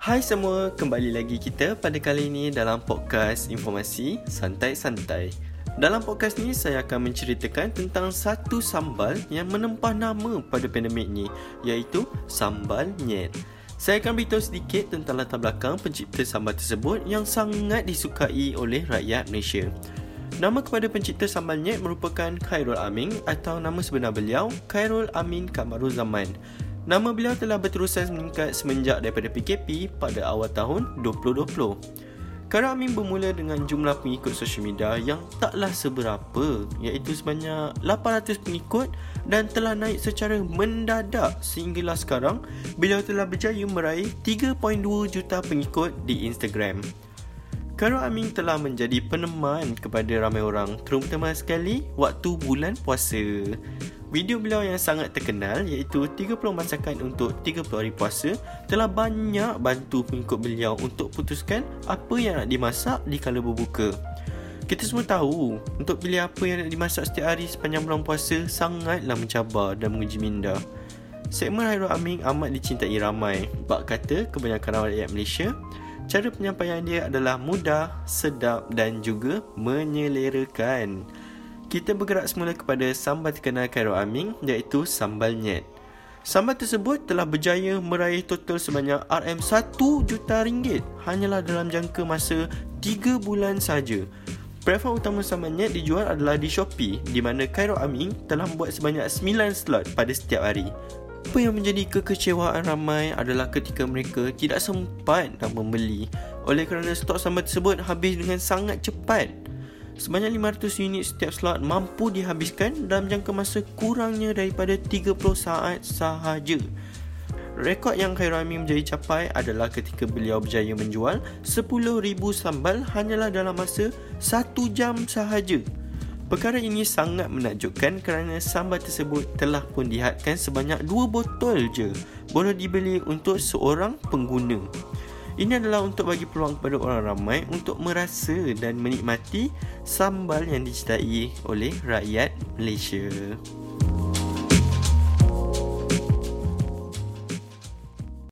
Hai semua, kembali lagi kita pada kali ini dalam podcast informasi santai-santai. Dalam podcast ni saya akan menceritakan tentang satu sambal yang menempah nama pada pandemik ni iaitu sambal nyet. Saya akan beritahu sedikit tentang latar belakang pencipta sambal tersebut yang sangat disukai oleh rakyat Malaysia. Nama kepada pencipta sambal nyet merupakan Khairul Amin atau nama sebenar beliau Khairul Amin Kamaruzaman. Nama beliau telah berterusan meningkat semenjak daripada PKP pada awal tahun 2020. Kara Amin bermula dengan jumlah pengikut sosial media yang taklah seberapa iaitu sebanyak 800 pengikut dan telah naik secara mendadak sehinggalah sekarang beliau telah berjaya meraih 3.2 juta pengikut di Instagram. Kara Amin telah menjadi peneman kepada ramai orang terutama sekali waktu bulan puasa. Video beliau yang sangat terkenal iaitu 30 masakan untuk 30 hari puasa telah banyak bantu pengikut beliau untuk putuskan apa yang nak dimasak di kala berbuka. Kita semua tahu untuk pilih apa yang nak dimasak setiap hari sepanjang bulan puasa sangatlah mencabar dan menguji minda. Segmen Hairul Amin amat dicintai ramai. Bak kata kebanyakan rakyat Malaysia, cara penyampaian dia adalah mudah, sedap dan juga menyelerakan kita bergerak semula kepada sambal terkenal Cairo Aming iaitu sambal nyet. Sambal tersebut telah berjaya meraih total sebanyak RM1 juta ringgit hanyalah dalam jangka masa 3 bulan saja. Platform utama sambal nyet dijual adalah di Shopee di mana Cairo Aming telah membuat sebanyak 9 slot pada setiap hari. Apa yang menjadi kekecewaan ramai adalah ketika mereka tidak sempat nak membeli oleh kerana stok sambal tersebut habis dengan sangat cepat. Sebanyak 500 unit setiap slot mampu dihabiskan dalam jangka masa kurangnya daripada 30 saat sahaja. Rekod yang Khairami menjadi capai adalah ketika beliau berjaya menjual 10,000 sambal hanyalah dalam masa 1 jam sahaja. Perkara ini sangat menakjubkan kerana sambal tersebut telah pun dihadkan sebanyak 2 botol je boleh dibeli untuk seorang pengguna. Ini adalah untuk bagi peluang kepada orang ramai untuk merasa dan menikmati sambal yang dicintai oleh rakyat Malaysia.